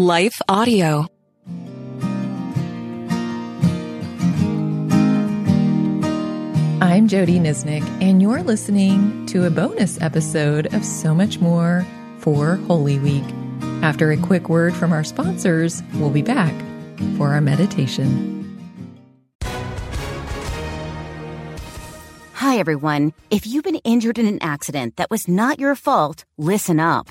Life Audio. I'm Jodie Niznik, and you're listening to a bonus episode of So Much More for Holy Week. After a quick word from our sponsors, we'll be back for our meditation. Hi, everyone. If you've been injured in an accident that was not your fault, listen up.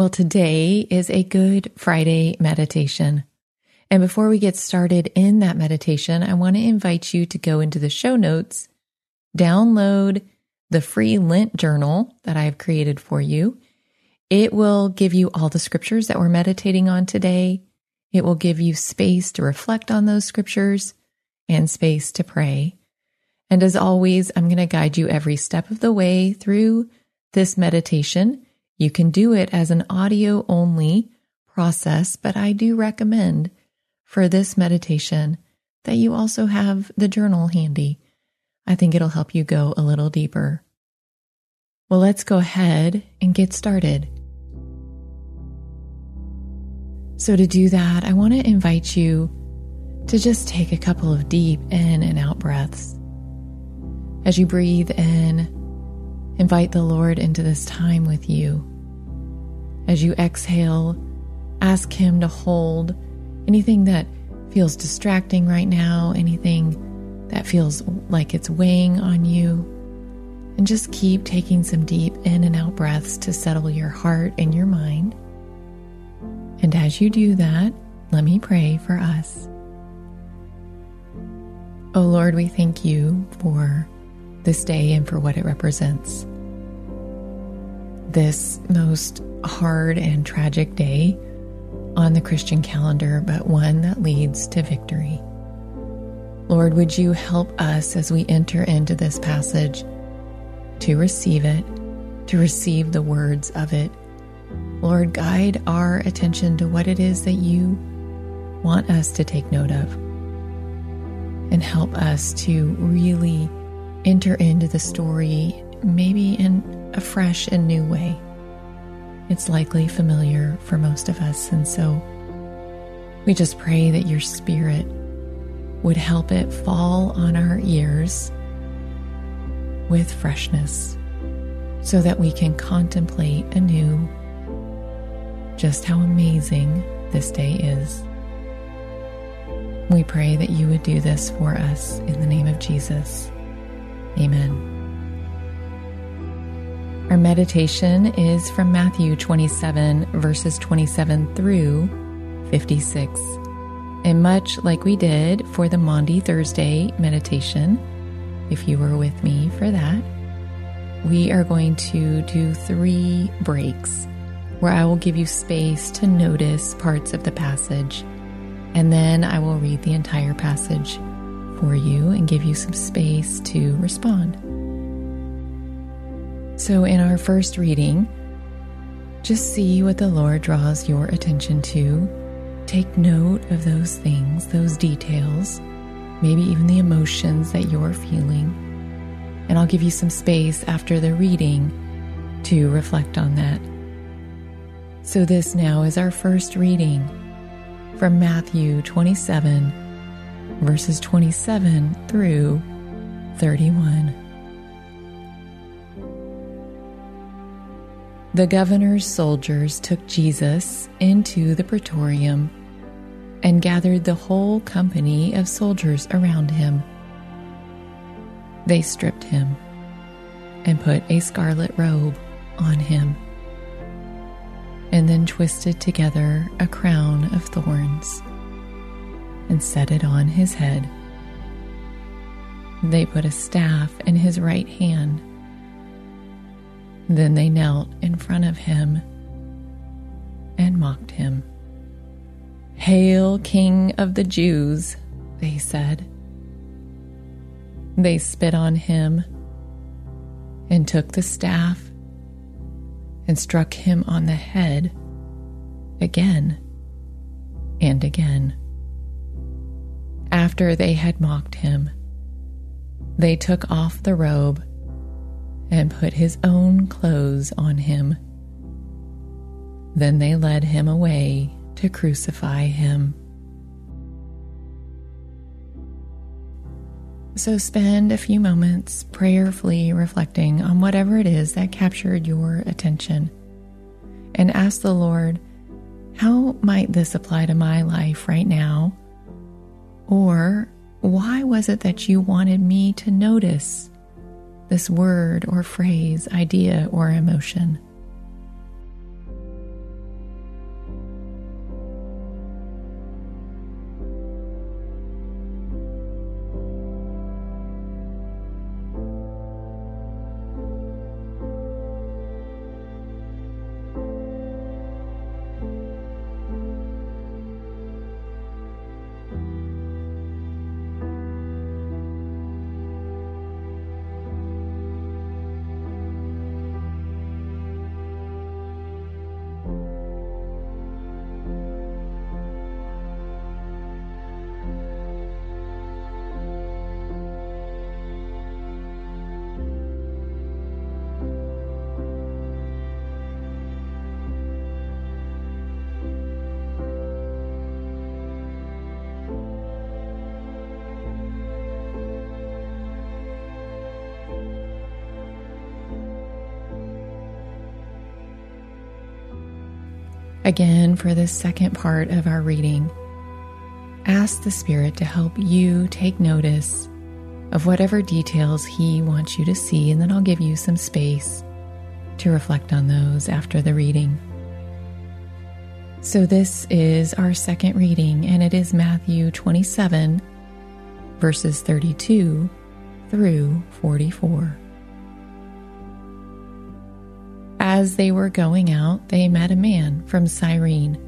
Well, today is a Good Friday meditation. And before we get started in that meditation, I want to invite you to go into the show notes, download the free Lent journal that I've created for you. It will give you all the scriptures that we're meditating on today. It will give you space to reflect on those scriptures and space to pray. And as always, I'm going to guide you every step of the way through this meditation. You can do it as an audio only process, but I do recommend for this meditation that you also have the journal handy I think it'll help you go a little deeper. Well, let's go ahead and get started. So, to do that, I want to invite you to just take a couple of deep in and out breaths. As you breathe in, invite the Lord into this time with you. As you exhale, ask Him to hold anything that feels distracting right now, anything that feels like it's weighing on you. And just keep taking some deep in and out breaths to settle your heart and your mind. And as you do that, let me pray for us. Oh Lord, we thank you for this day and for what it represents. This most hard and tragic day on the Christian calendar, but one that leads to victory. Lord, would you help us as we enter into this passage to receive it, to receive the words of it? Lord, guide our attention to what it is that you want us to take note of. And help us to really enter into the story, maybe in a fresh and new way. It's likely familiar for most of us. And so we just pray that your spirit would help it fall on our ears with freshness so that we can contemplate anew just how amazing this day is. We pray that you would do this for us in the name of Jesus. Amen. Meditation is from Matthew 27, verses 27 through 56. And much like we did for the Maundy Thursday meditation, if you were with me for that, we are going to do three breaks where I will give you space to notice parts of the passage. And then I will read the entire passage for you and give you some space to respond. So, in our first reading, just see what the Lord draws your attention to Take note of those things, those details, maybe even the emotions that you're feeling. And I'll give you some space after the reading to reflect on that. So, this now is our first reading from Matthew 27, verses 27 through 31. The governor's soldiers took Jesus into the praetorium and gathered the whole company of soldiers around him. They stripped him and put a scarlet robe on him, and then twisted together a crown of thorns and set it on his head. They put a staff in his right hand. Then they knelt in front of him and mocked him. Hail, King of the Jews, they said. They spit on him and took the staff and struck him on the head again and again. After they had mocked him, they took off the robe and put his own clothes on him. Then they led him away to crucify him. So spend a few moments prayerfully reflecting on whatever it is that captured your attention and ask the Lord, how might this apply to my life right now? Or why was it that you wanted me to notice this word or phrase, idea, or emotion? Again, for this second part of our reading, ask the Spirit to help you take notice of whatever details He wants you to see, and then I'll give you some space to reflect on those after the reading. So, this is our second reading, and it is Matthew 27, verses 32 through 44. As they were going out, they met a man from Cyrene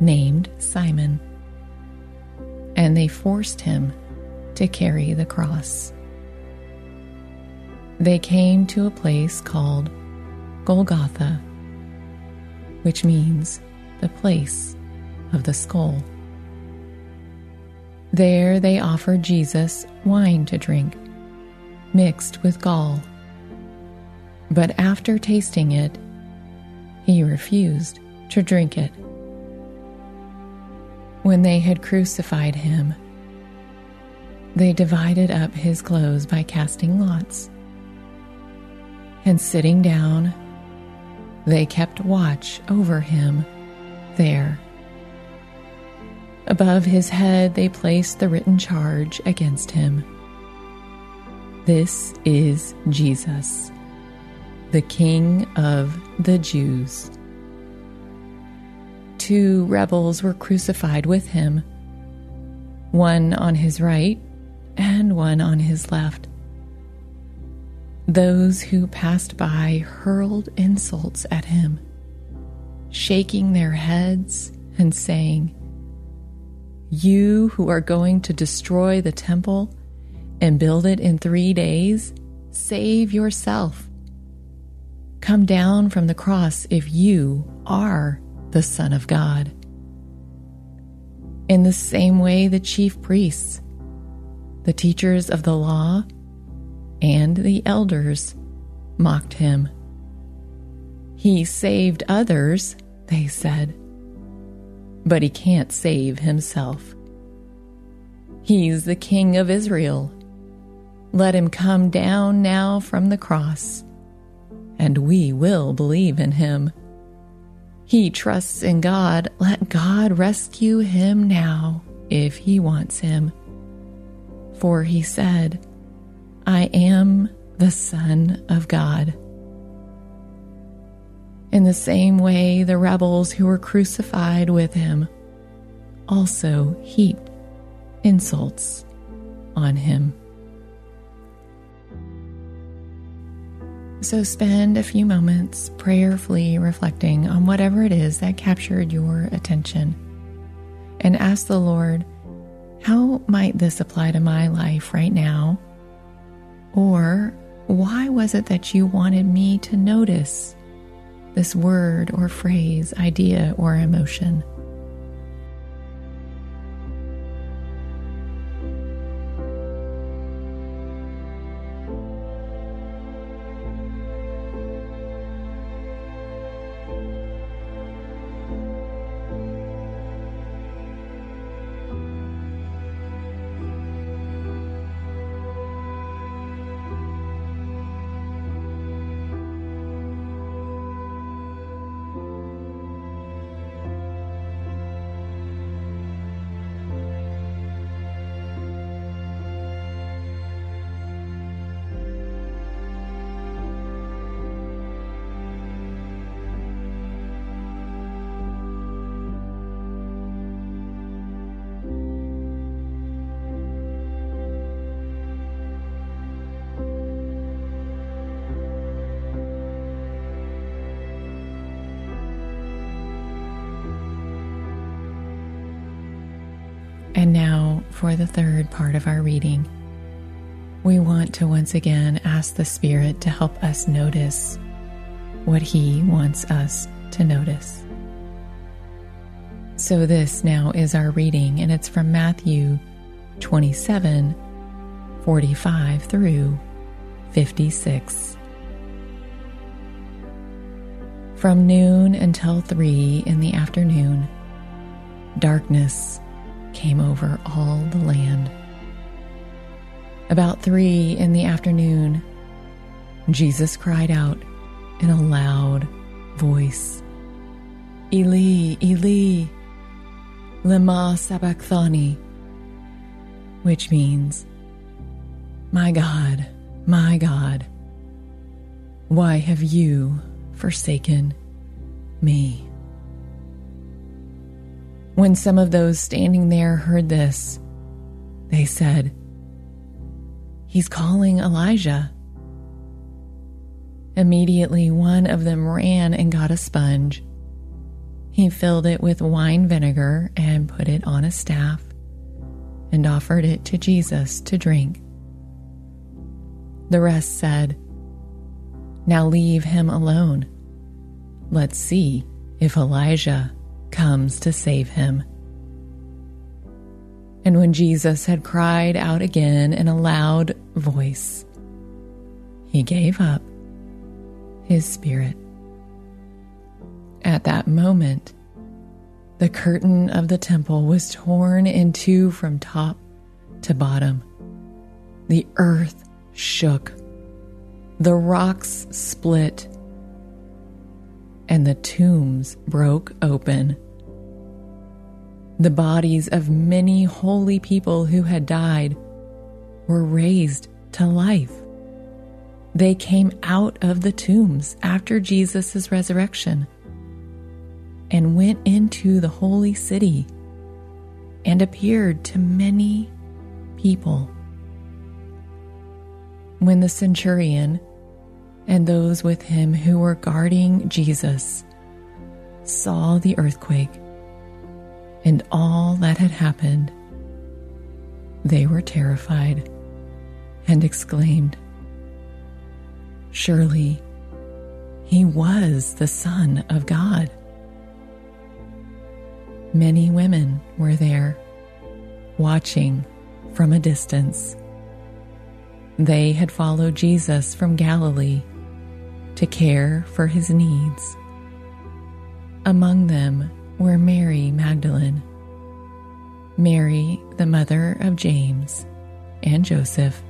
named Simon, and they forced him to carry the cross. They came to a place called Golgotha, which means the place of the skull. There they offered Jesus wine to drink, mixed with gall but after tasting it, he refused to drink it. When they had crucified him, they divided up his clothes by casting lots. And sitting down, they kept watch over him there. Above his head, they placed the written charge against him This is Jesus the King of the Jews. Two rebels were crucified with him, one on his right and one on his left. Those who passed by hurled insults at him, shaking their heads and saying, You who are going to destroy the temple and build it in three days, save yourself. Come down from the cross if you are the Son of God. In the same way, the chief priests, the teachers of the law, and the elders mocked him. He saved others, they said, but he can't save himself. He's the King of Israel. Let him come down now from the cross and we will believe in him. He trusts in God. Let God rescue him now if he wants him. For he said, I am the Son of God. In the same way, the rebels who were crucified with him also heaped insults on him. So spend a few moments prayerfully reflecting on whatever it is that captured your attention and ask the Lord, how might this apply to my life right now? Or why was it that you wanted me to notice this word or phrase, idea or emotion? For the third part of our reading. We want to once again ask the Spirit to help us notice what He wants us to notice. So, this now is our reading, and it's from Matthew 27 45 through 56. From noon until three in the afternoon, darkness came over all the land. About three in the afternoon, Jesus cried out in a loud voice Eli, Eli, lema sabachthani, which means, My God, my God, why have you forsaken me? When some of those standing there heard this, they said, He's calling Elijah. Immediately, one of them ran and got a sponge. He filled it with wine vinegar and put it on a staff and offered it to Jesus to drink. The rest said, Now leave him alone. Let's see if Elijah comes to save him. And when Jesus had cried out again in a loud voice, he gave up his spirit. At that moment, the curtain of the temple was torn in two from top to bottom. The earth shook, the rocks split, and the tombs broke open. The bodies of many holy people who had died were raised to life. They came out of the tombs after Jesus' resurrection and went into the holy city and appeared to many people. When the centurion and those with him who were guarding Jesus saw the earthquake and all that had happened. They were terrified and exclaimed, Surely he was the Son of God. Many women were there, watching from a distance. They had followed Jesus from Galilee to care for his needs. Among them were Mary Magdalene, Mary, the mother of James and Joseph,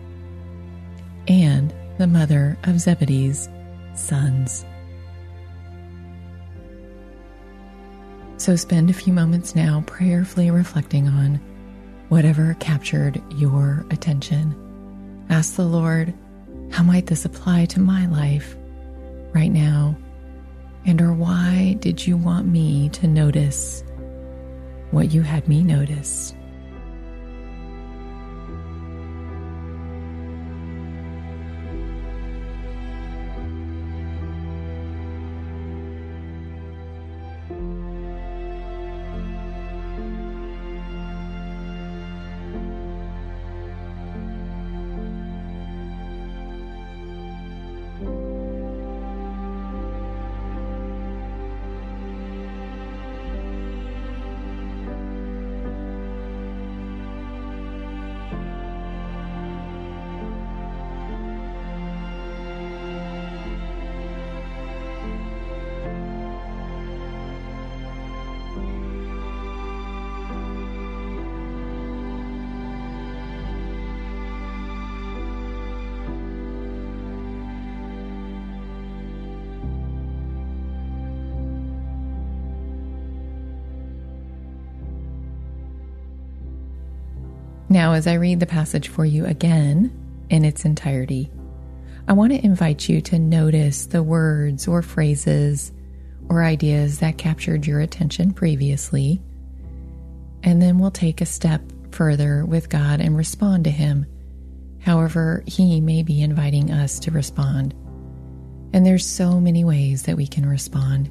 and the mother of Zebedee's sons. So spend a few moments now prayerfully reflecting on whatever captured your attention Ask the Lord, how might this apply to my life right now? And or why did you want me to notice what you had me notice? Now, as I read the passage for you again in its entirety, I want to invite you to notice the words or phrases or ideas that captured your attention previously. And then we'll take a step further with God and respond to Him, however, He may be inviting us to respond. And there's so many ways that we can respond.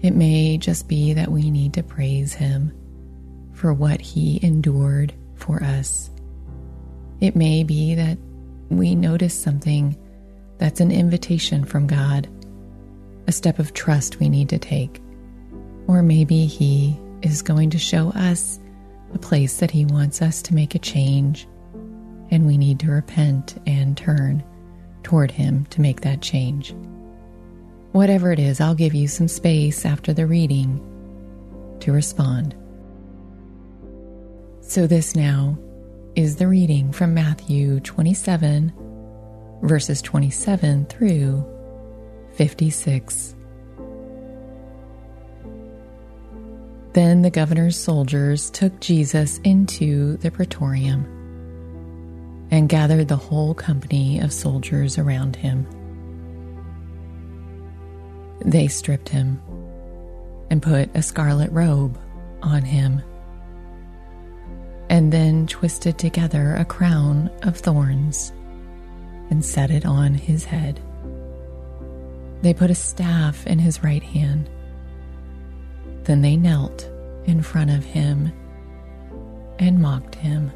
It may just be that we need to praise Him for what He endured for us. It may be that we notice something that's an invitation from God, a step of trust we need to take. Or maybe He is going to show us a place that He wants us to make a change, and we need to repent and turn toward Him to make that change. Whatever it is, I'll give you some space after the reading to respond. So, this now is the reading from Matthew 27, verses 27 through 56. Then the governor's soldiers took Jesus into the praetorium and gathered the whole company of soldiers around him. They stripped him and put a scarlet robe on him and then twisted together a crown of thorns and set it on his head. They put a staff in his right hand. Then they knelt in front of him and mocked him.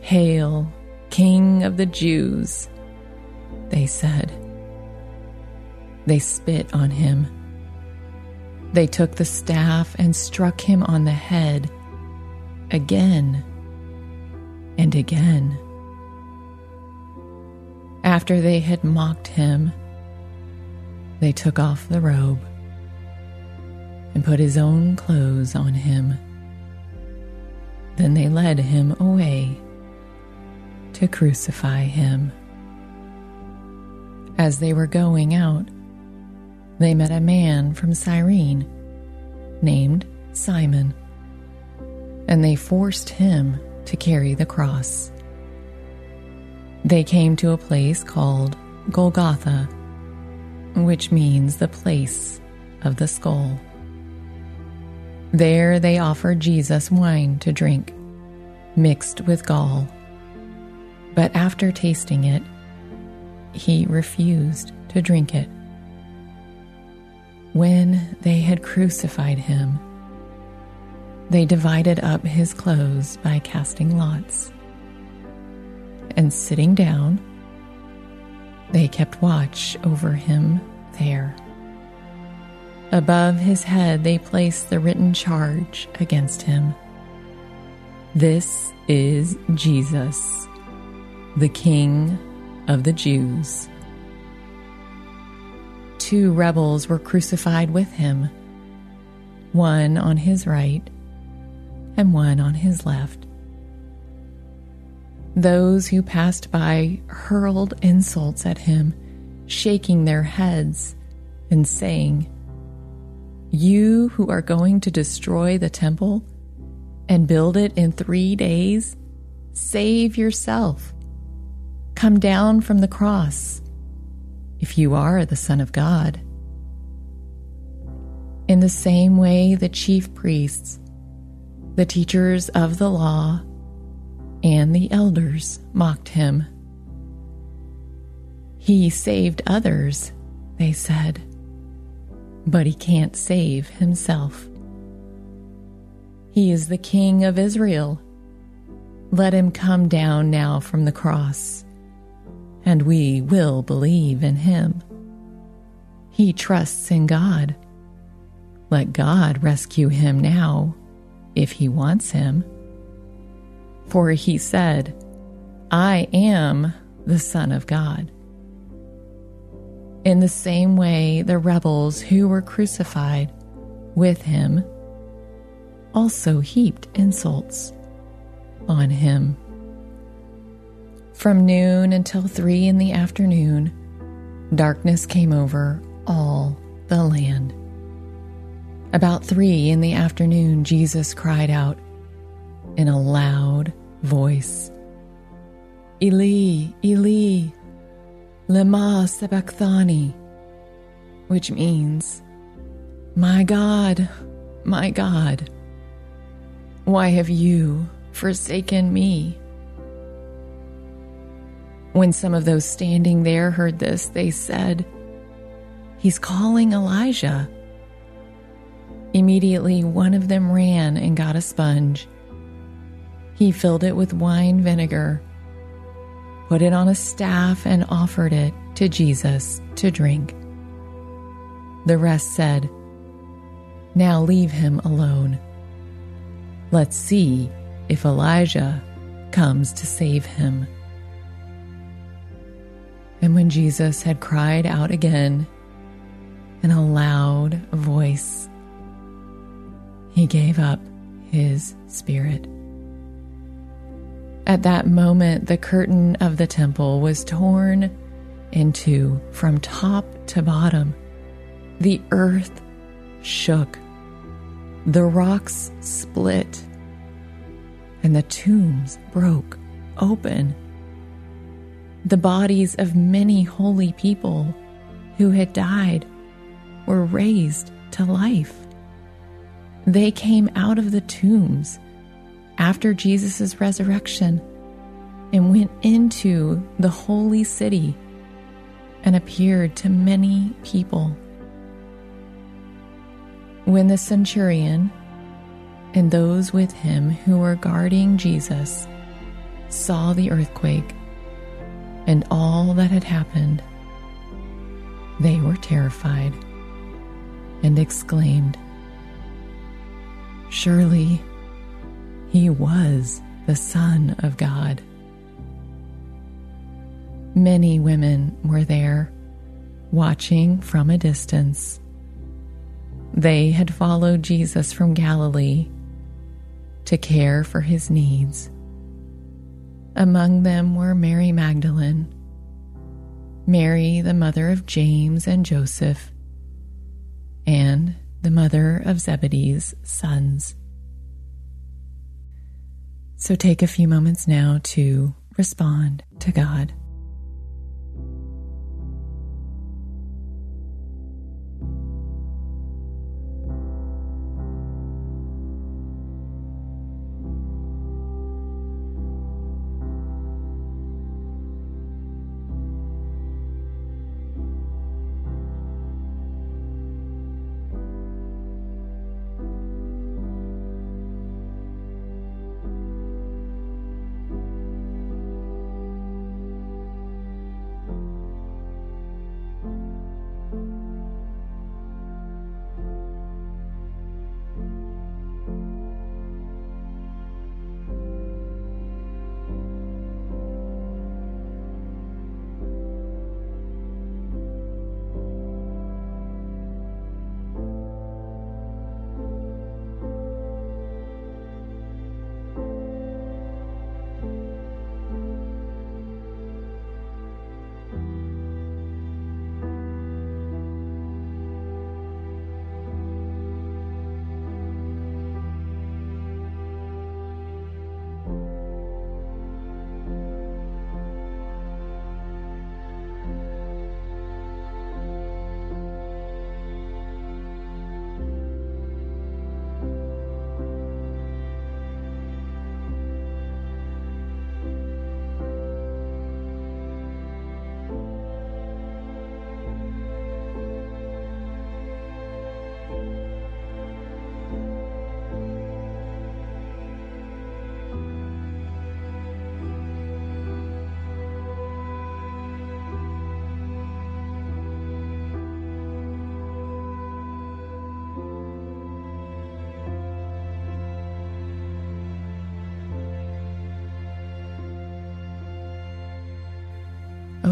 Hail, King of the Jews, they said. They spit on him. They took the staff and struck him on the head again and again. After they had mocked him, they took off the robe and put his own clothes on him. Then they led him away to crucify him. As they were going out, they met a man from Cyrene named Simon and they forced him to carry the cross. They came to a place called Golgotha, which means the place of the skull. There they offered Jesus wine to drink, mixed with gall. But after tasting it, he refused to drink it. When they had crucified him, they divided up his clothes by casting lots. And sitting down, they kept watch over him there. Above his head, they placed the written charge against him This is Jesus, the King of the Jews. Two rebels were crucified with him, one on his right and one on his left. Those who passed by hurled insults at him, shaking their heads and saying, You who are going to destroy the temple and build it in three days, save yourself. Come down from the cross if you are the Son of God. In the same way, the chief priests, the teachers of the law, and the elders mocked him. He saved others, they said, but he can't save himself. He is the King of Israel. Let him come down now from the cross, and we will believe in him. He trusts in God. Let God rescue him now, if he wants him. For he said, I am the Son of God. In the same way, the rebels who were crucified with him also heaped insults on him. From noon until three in the afternoon, darkness came over all the land. About three in the afternoon, Jesus cried out in a loud voice Eli, Eli, lema sabachthani, which means, My God, my God why have you forsaken me? When some of those standing there heard this, they said, He's calling Elijah. Immediately, one of them ran and got a sponge. He filled it with wine vinegar, put it on a staff, and offered it to Jesus to drink. The rest said, Now leave him alone. Let's see if Elijah comes to save him. And when Jesus had cried out again in a loud voice, he gave up his spirit. At that moment, the curtain of the temple was torn in two from top to bottom. The earth shook the rocks split and the tombs broke open. The bodies of many holy people who had died were raised to life. They came out of the tombs after Jesus' resurrection and went into the holy city and appeared to many people. When the centurion and those with him who were guarding Jesus saw the earthquake and all that had happened, they were terrified and exclaimed, Surely he was the Son of God. Many women were there, watching from a distance they had followed Jesus from Galilee to care for his needs. Among them were Mary Magdalene, Mary, the mother of James and Joseph, and the mother of Zebedee's sons. So take a few moments now to respond to God.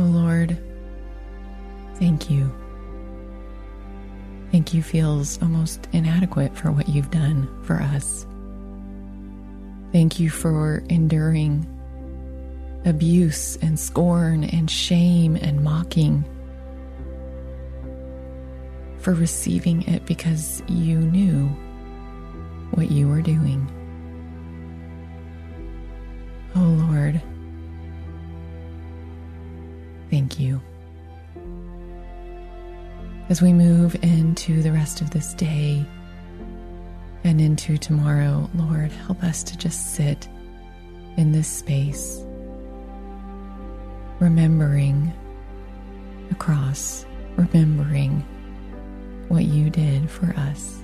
Oh, Lord, thank you. Thank you feels almost inadequate for what you've done for us. Thank you for enduring abuse and scorn and shame and mocking, for receiving it because you knew what you were doing. Oh Lord, thank you. As we move into the rest of this day and into tomorrow, Lord, help us to just sit in this space, remembering the cross, remembering what you did for us.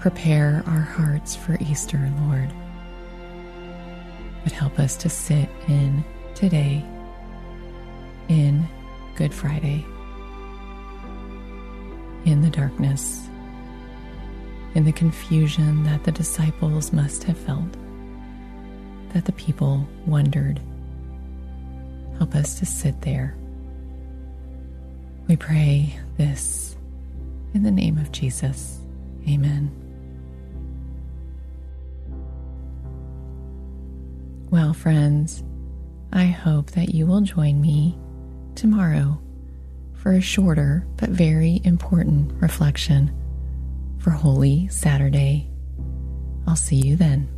Prepare our hearts for Easter, Lord. But help us to sit in today, in Good Friday, in the darkness, in the confusion that the disciples must have felt, that the people wondered. Help us to sit there. We pray this in the name of Jesus. Amen. Well, friends, I hope that you will join me tomorrow for a shorter but very important reflection for Holy Saturday. I'll see you then.